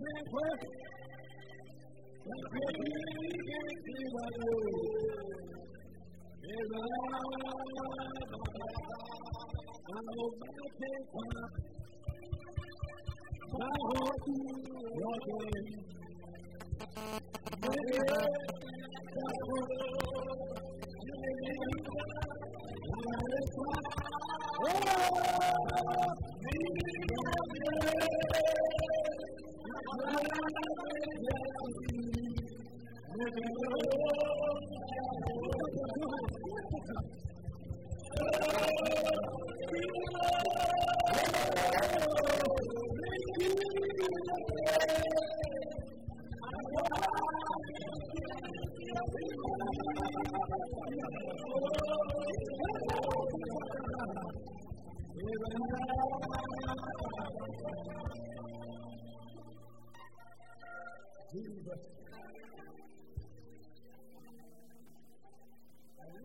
Grand Prix. Let's go here and see what it is. Is a I'm a mountain top. My horse is walking. Yeah, that's what I'm Oh!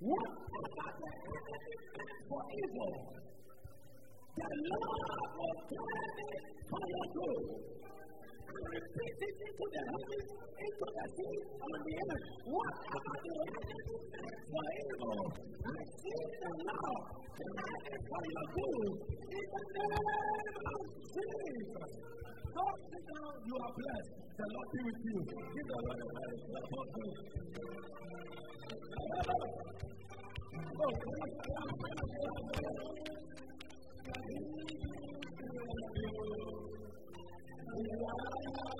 The for evil, the Lord will it for your good. Into the heavens, into the sea, on the earth. Whatever the enemy meant for evil, I see the Lord turn it for your good. In the name of Jesus. Don't sit down, you are blessed. The Lord be with you. Give the Lord a very clap of Oh, yeah.